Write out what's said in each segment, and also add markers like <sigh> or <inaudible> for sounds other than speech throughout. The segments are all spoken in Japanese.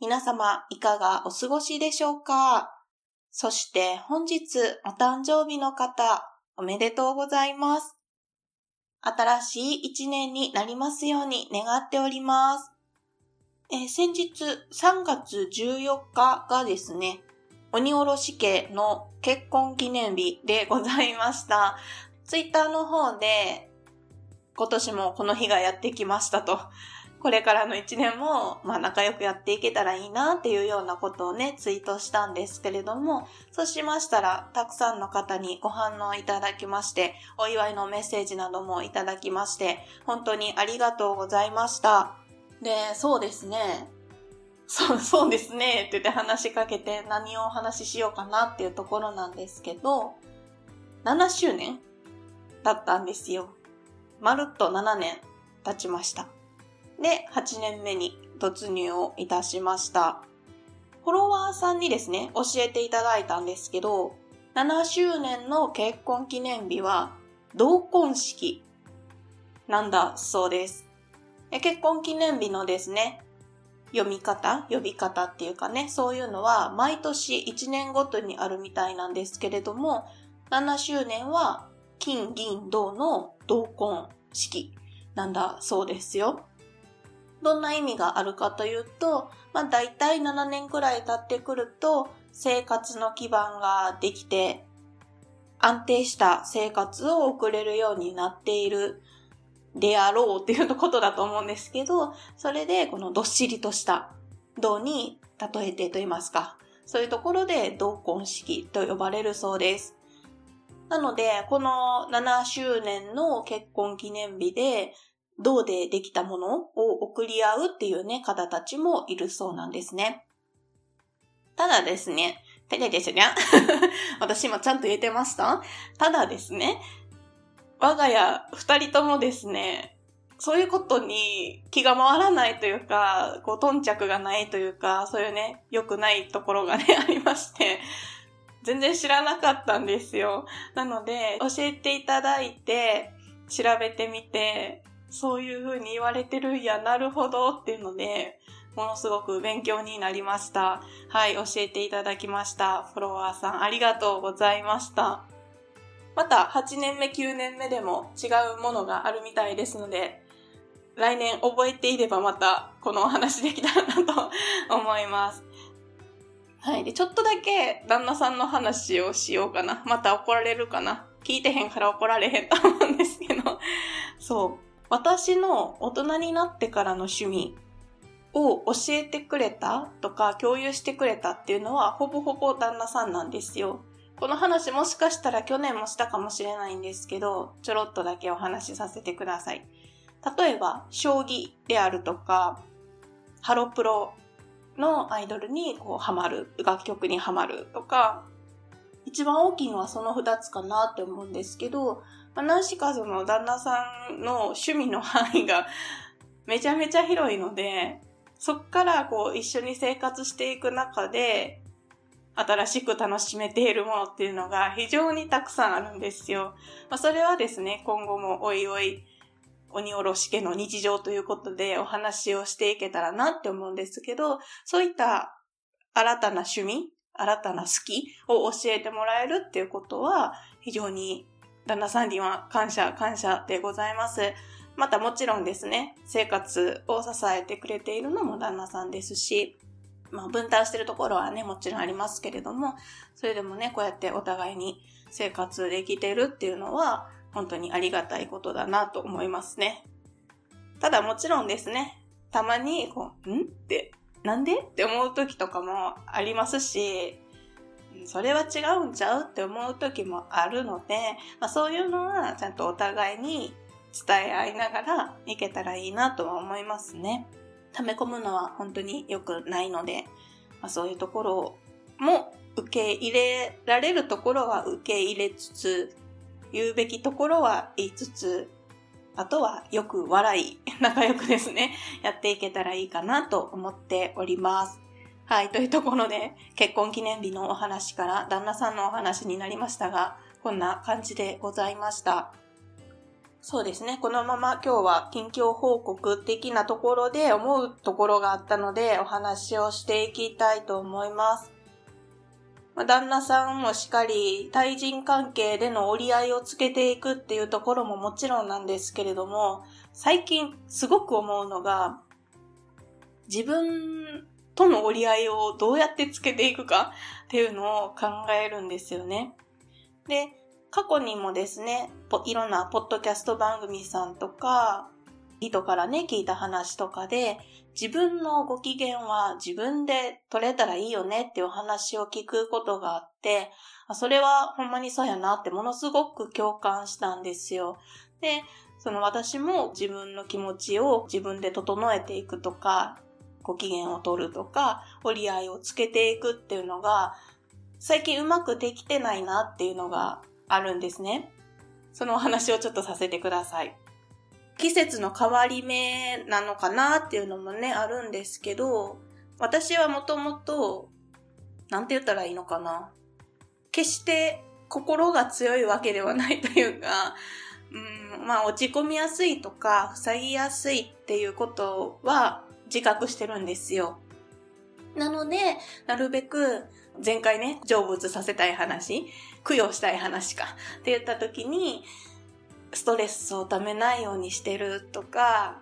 皆様いかがお過ごしでしょうか？そして本日お誕生日の方おめでとうございます。新しい一年になりますように願っております。えー、先日3月14日がですね、鬼おろし家の結婚記念日でございました。ツイッターの方で今年もこの日がやってきましたとこれからの一年も、まあ仲良くやっていけたらいいなっていうようなことをね、ツイートしたんですけれども、そうしましたら、たくさんの方にご反応いただきまして、お祝いのメッセージなどもいただきまして、本当にありがとうございました。で、そうですね。そう、そうですね。って言って話しかけて何をお話ししようかなっていうところなんですけど、7周年だったんですよ。まるっと7年経ちました。で、8年目に突入をいたしました。フォロワーさんにですね、教えていただいたんですけど、7周年の結婚記念日は、同婚式なんだそうです。結婚記念日のですね、読み方、呼び方っていうかね、そういうのは毎年1年ごとにあるみたいなんですけれども、7周年は金銀銅の同婚式なんだそうですよ。どんな意味があるかというと、まあ大体7年くらい経ってくると生活の基盤ができて安定した生活を送れるようになっているであろうっていうことだと思うんですけど、それでこのどっしりとした銅に例えてと言いますか、そういうところで同婚式と呼ばれるそうです。なので、この7周年の結婚記念日で、銅でできたものを送り合うっていうね、方たちもいるそうなんですね。ただですね、ただですね、<laughs> 私今ちゃんと言えてました？ただですね、我が家二人ともですね、そういうことに気が回らないというか、こう、頓着がないというか、そういうね、良くないところがね、<laughs> ありまして、全然知らなかったんですよ。なので、教えていただいて、調べてみて、そういう風に言われてるんや、なるほどっていうので、ものすごく勉強になりました。はい、教えていただきました。フォロワーさん、ありがとうございました。また、8年目、9年目でも違うものがあるみたいですので、来年覚えていればまたこのお話できたらなと思います。はい。で、ちょっとだけ旦那さんの話をしようかな。また怒られるかな。聞いてへんから怒られへんと思うんですけど。そう。私の大人になってからの趣味を教えてくれたとか共有してくれたっていうのはほぼほぼ旦那さんなんですよ。この話もしかしたら去年もしたかもしれないんですけど、ちょろっとだけお話しさせてください。例えば、将棋であるとか、ハロプロのアイドルにこうハマる、楽曲にハマるとか、一番大きいのはその二つかなって思うんですけど、まあ、何しかその旦那さんの趣味の範囲が <laughs> めちゃめちゃ広いので、そっからこう一緒に生活していく中で、新しく楽しめているものっていうのが非常にたくさんあるんですよ。まあ、それはですね、今後もおいおい、鬼おろし家の日常ということでお話をしていけたらなって思うんですけど、そういった新たな趣味、新たな好きを教えてもらえるっていうことは非常に旦那さんには感謝、感謝でございます。またもちろんですね、生活を支えてくれているのも旦那さんですし、まあ分担してるところはね、もちろんありますけれども、それでもね、こうやってお互いに生活できてるっていうのは、本当にありがたいことだなと思いますね。ただもちろんですね、たまに、こう、ん？って、なんで？って思う時とかもありますし、それは違うんちゃうって思う時もあるので、まあ、そういうのはちゃんとお互いに伝え合いながらいけたらいいなとは思いますね。溜め込むのは本当に良くないので、まあ、そういうところも受け入れられるところは受け入れつつ、言うべきところは言いつつ、あとはよく笑い、<laughs> 仲良くですね、やっていけたらいいかなと思っております。はい、というところで、結婚記念日のお話から旦那さんのお話になりましたが、こんな感じでございました。そうですね。このまま今日は近況報告的なところで思うところがあったのでお話をしていきたいと思います。旦那さんもしっかり対人関係での折り合いをつけていくっていうところももちろんなんですけれども、最近すごく思うのが、自分との折り合いをどうやってつけていくかっていうのを考えるんですよね。で、過去にもですね、いろんなポッドキャスト番組さんとか、人からね、聞いた話とかで、自分のご機嫌は自分で取れたらいいよねっていうお話を聞くことがあって、それはほんまにそうやなってものすごく共感したんですよ。で、その私も自分の気持ちを自分で整えていくとか、ご機嫌を取るとか、折り合いをつけていくっていうのが、最近うまくできてないなっていうのがあるんですね。そのお話をちょっとさせてください。季節の変わり目なのかなっていうのもね、あるんですけど、私はもともと、なんて言ったらいいのかな。決して心が強いわけではないというか、うん、まあ落ち込みやすいとか、塞ぎやすいっていうことは自覚してるんですよ。なので、なるべく前回ね、成仏させたい話、供養したい話かって言った時に、ストレスをためないようにしてるとか、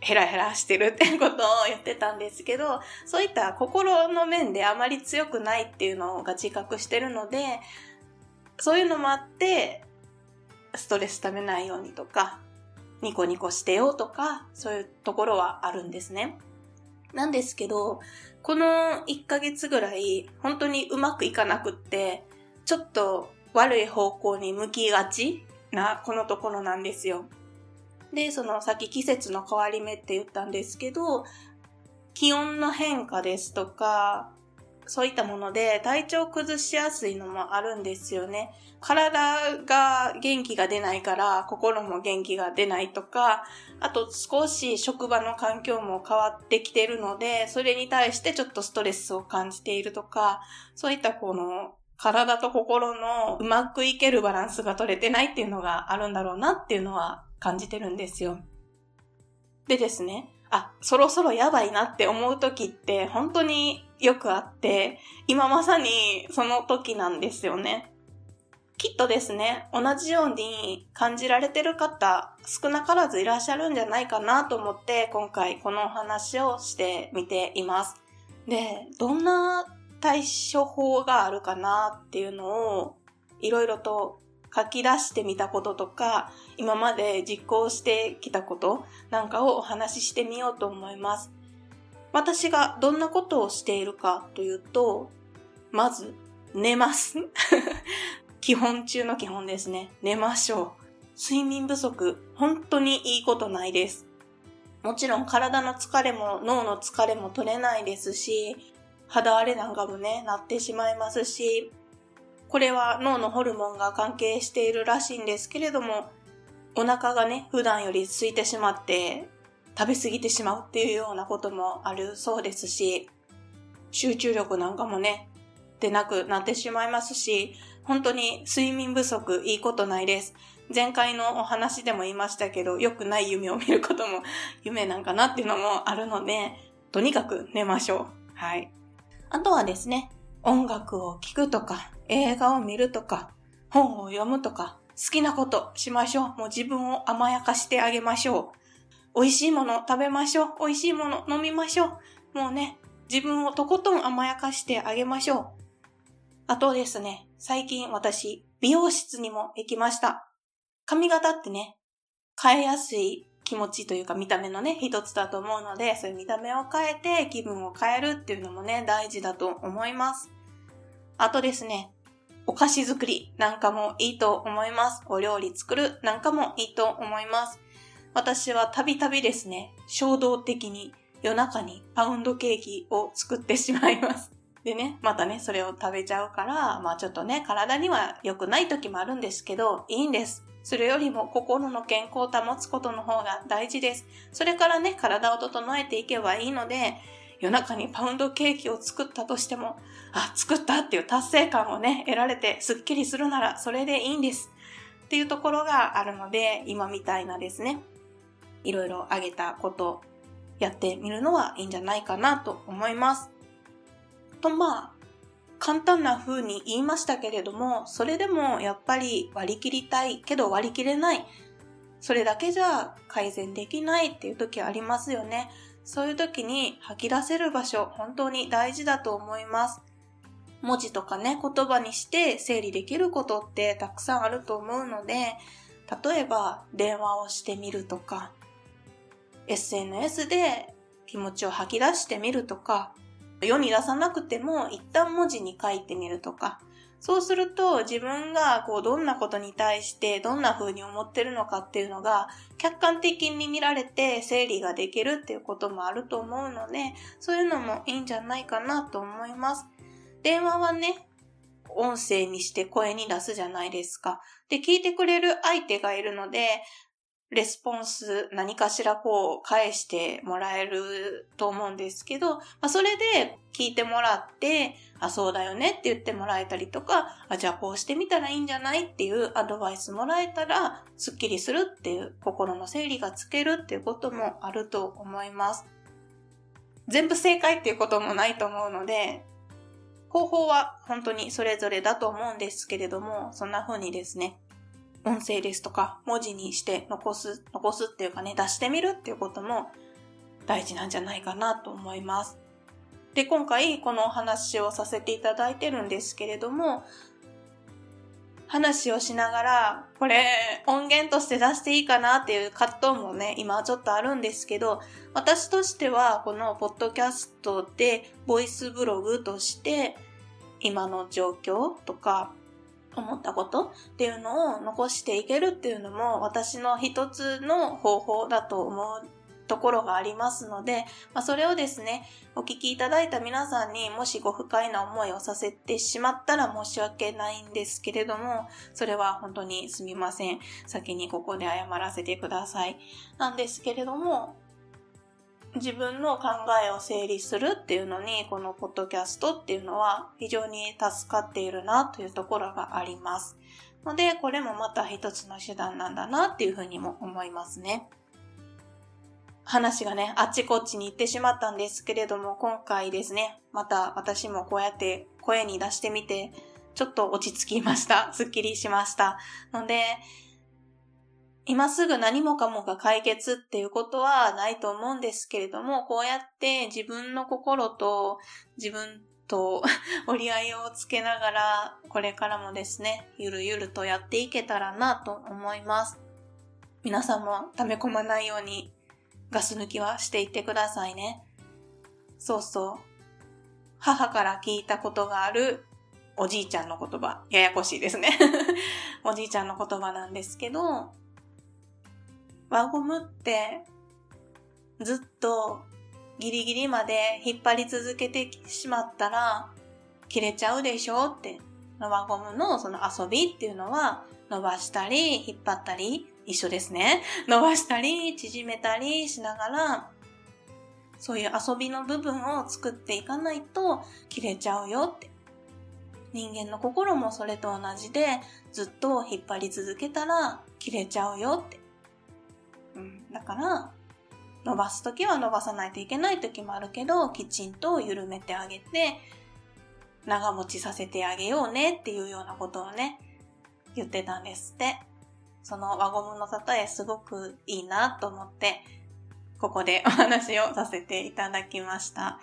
ヘラヘラしてるってことを言ってたんですけど、そういった心の面であまり強くないっていうのが自覚してるので、そういうのもあって、ストレスためないようにとか、ニコニコしてよとか、そういうところはあるんですね。なんですけど、この1ヶ月ぐらい、本当にうまくいかなくって、ちょっと悪い方向に向きがちなこのところなんですよ。で、そのさっき季節の変わり目って言ったんですけど、気温の変化ですとか、そういったもので体調崩しやすいのもあるんですよね。体が元気が出ないから心も元気が出ないとか、あと少し職場の環境も変わってきてるので、それに対してちょっとストレスを感じているとか、そういったこの体と心のうまくいけるバランスが取れてないっていうのがあるんだろうなっていうのは感じてるんですよ。でですね、あ、そろそろやばいなって思う時って本当によくあって、今まさにその時なんですよね。きっとですね、同じように感じられてる方少なからずいらっしゃるんじゃないかなと思って今回このお話をしてみています。で、どんな対処法があるかなっていうのをいろいろと書き出してみたこととか、今まで実行してきたことなんかをお話ししてみようと思います。私がどんなことをしているかというと、まず、寝ます。<laughs> 基本中の基本ですね。寝ましょう。睡眠不足、本当にいいことないです。もちろん体の疲れも脳の疲れも取れないですし、肌荒れなんかもね、なってしまいますし、これは脳のホルモンが関係しているらしいんですけれども、お腹がね、普段より空いてしまって食べ過ぎてしまうっていうようなこともあるそうですし、集中力なんかもね、出なくなってしまいますし、本当に睡眠不足いいことないです。前回のお話でも言いましたけど、良くない夢を見ることも <laughs> 夢なんかなっていうのもあるので、とにかく寝ましょう。はい。あとはですね、音楽を聴くとか、映画を見るとか、本を読むとか、好きなことしましょう。もう自分を甘やかしてあげましょう。美味しいもの食べましょう。美味しいもの飲みましょう。もうね、自分をとことん甘やかしてあげましょう。あとですね、最近私、美容室にも行きました。髪型ってね、変えやすい気持ちというか見た目のね、一つだと思うので、そういう見た目を変えて気分を変えるっていうのもね、大事だと思います。あとですね、お菓子作りなんかもいいと思います。お料理作るなんかもいいと思います。私はたびたびですね、衝動的に夜中にパウンドケーキを作ってしまいます。<laughs> でね、またね、それを食べちゃうから、まあちょっとね、体には良くない時もあるんですけど、いいんです。それよりも心の健康を保つことの方が大事です。それからね、体を整えていけばいいので、夜中にパウンドケーキを作ったとしても、あ、作ったっていう達成感をね、得られてスッキリするならそれでいいんです。っていうところがあるので、今みたいなですね、いろいろあげたことやってみるのはいいんじゃないかなと思います。とまあ、簡単な風に言いましたけれども、それでもやっぱり割り切りたいけど割り切れない。それだけじゃ改善できないっていう時ありますよね。そういう時に吐き出せる場所、本当に大事だと思います。文字とかね、言葉にして整理できることってたくさんあると思うので、例えば電話をしてみるとか、SNS で気持ちを吐き出してみるとか、世に出さなくても一旦文字に書いてみるとか、そうすると自分がこうどんなことに対してどんな風に思ってるのかっていうのが客観的に見られて整理ができるっていうこともあると思うので、そういうのもいいんじゃないかなと思います。電話はね、音声にして声に出すじゃないですか。で、聞いてくれる相手がいるので、レスポンス何かしらこう返してもらえると思うんですけど、まあ、それで聞いてもらって、あ、そうだよねって言ってもらえたりとか、あ、じゃあこうしてみたらいいんじゃない？っていうアドバイスもらえたら、スッキリするっていう心の整理がつけるっていうこともあると思います。全部正解っていうこともないと思うので、方法は本当にそれぞれだと思うんですけれども、そんな風にですね、音声ですとか文字にして残す、残すっていうかね、出してみるっていうことも大事なんじゃないかなと思います。で、今回このお話をさせていただいてるんですけれども、話をしながら、これ音源として出していいかなっていう葛藤もね、今ちょっとあるんですけど、私としてはこのポッドキャストでボイスブログとして今の状況とか思ったことっていうのを残していけるっていうのも私の一つの方法だと思うところがありますので、まあ、それをですね、お聞きいただいた皆さんにもしご不快な思いをさせてしまったら申し訳ないんですけれども、それは本当にすみません。先にここで謝らせてください。なんですけれども、自分の考えを整理するっていうのに、このポッドキャストっていうのは非常に助かっているなというところがあります。ので、これもまた一つの手段なんだなっていうふうにも思いますね。話がね、あっちこっちに行ってしまったんですけれども、今回ですね、また私もこうやって声に出してみて、ちょっと落ち着きました。すっきりしました。ので、今すぐ何もかもが解決っていうことはないと思うんですけれども、こうやって自分の心と自分と <laughs> 折り合いをつけながら、これからもですね、ゆるゆるとやっていけたらなと思います。皆さんも溜め込まないようにガス抜きはしていってくださいね。そうそう。母から聞いたことがあるおじいちゃんの言葉。ややこしいですね <laughs> おじいちゃんの言葉なんですけど、輪ゴムってずっとギリギリまで引っ張り続けてしまったら切れちゃうでしょって。輪ゴムのその遊びっていうのは伸ばしたり引っ張ったり一緒ですね。<laughs> 伸ばしたり縮めたりしながらそういう遊びの部分を作っていかないと切れちゃうよって。人間の心もそれと同じでずっと引っ張り続けたら切れちゃうよって。ん、だから、伸ばすときは伸ばさないといけないときもあるけど、きちんと緩めてあげて、長持ちさせてあげようねっていうようなことをね、言ってたんですって。その輪ゴムの例えすごくいいなと思って、ここで <laughs> お話をさせていただきました。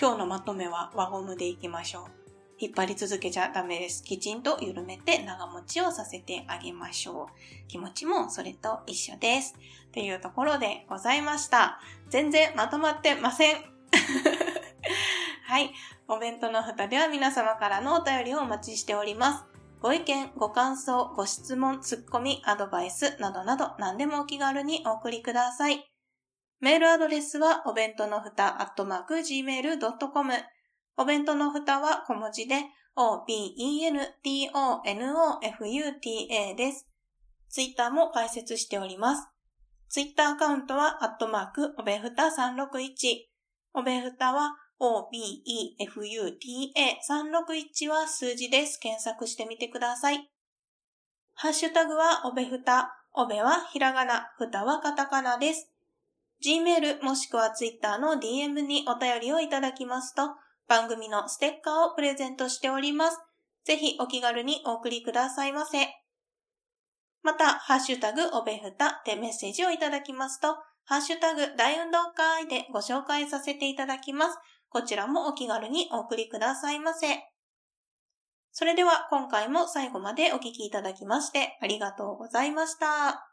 今日のまとめは輪ゴムでいきましょう。引っ張り続けちゃダメです。きちんと緩めて長持ちをさせてあげましょう。気持ちもそれと一緒です。というところでございました。全然まとまってません。<laughs> はい。お弁当の蓋では皆様からのお便りをお待ちしております。ご意見、ご感想、ご質問、ツッコミ、アドバイスなどなど何でもお気軽にお送りください。メールアドレスはお弁当の蓋アットマーク gmail.com お弁当の蓋は小文字で obentonofuta です。ツイッターも開設しております。ツイッターアカウントは、アットマーク、おべふた361。おべふたは、obefuta361 は数字です。検索してみてください。ハッシュタグは、おべふた。おべはひらがな、ふたはカタカナです。Gmail もしくは Twitter の DM にお便りをいただきますと、番組のステッカーをプレゼントしております。ぜひお気軽にお送りくださいませ。また、ハッシュタグおべふたでメッセージをいただきますと、ハッシュタグ大運動会でご紹介させていただきます。こちらもお気軽にお送りくださいませ。それでは今回も最後までお聴きいただきましてありがとうございました。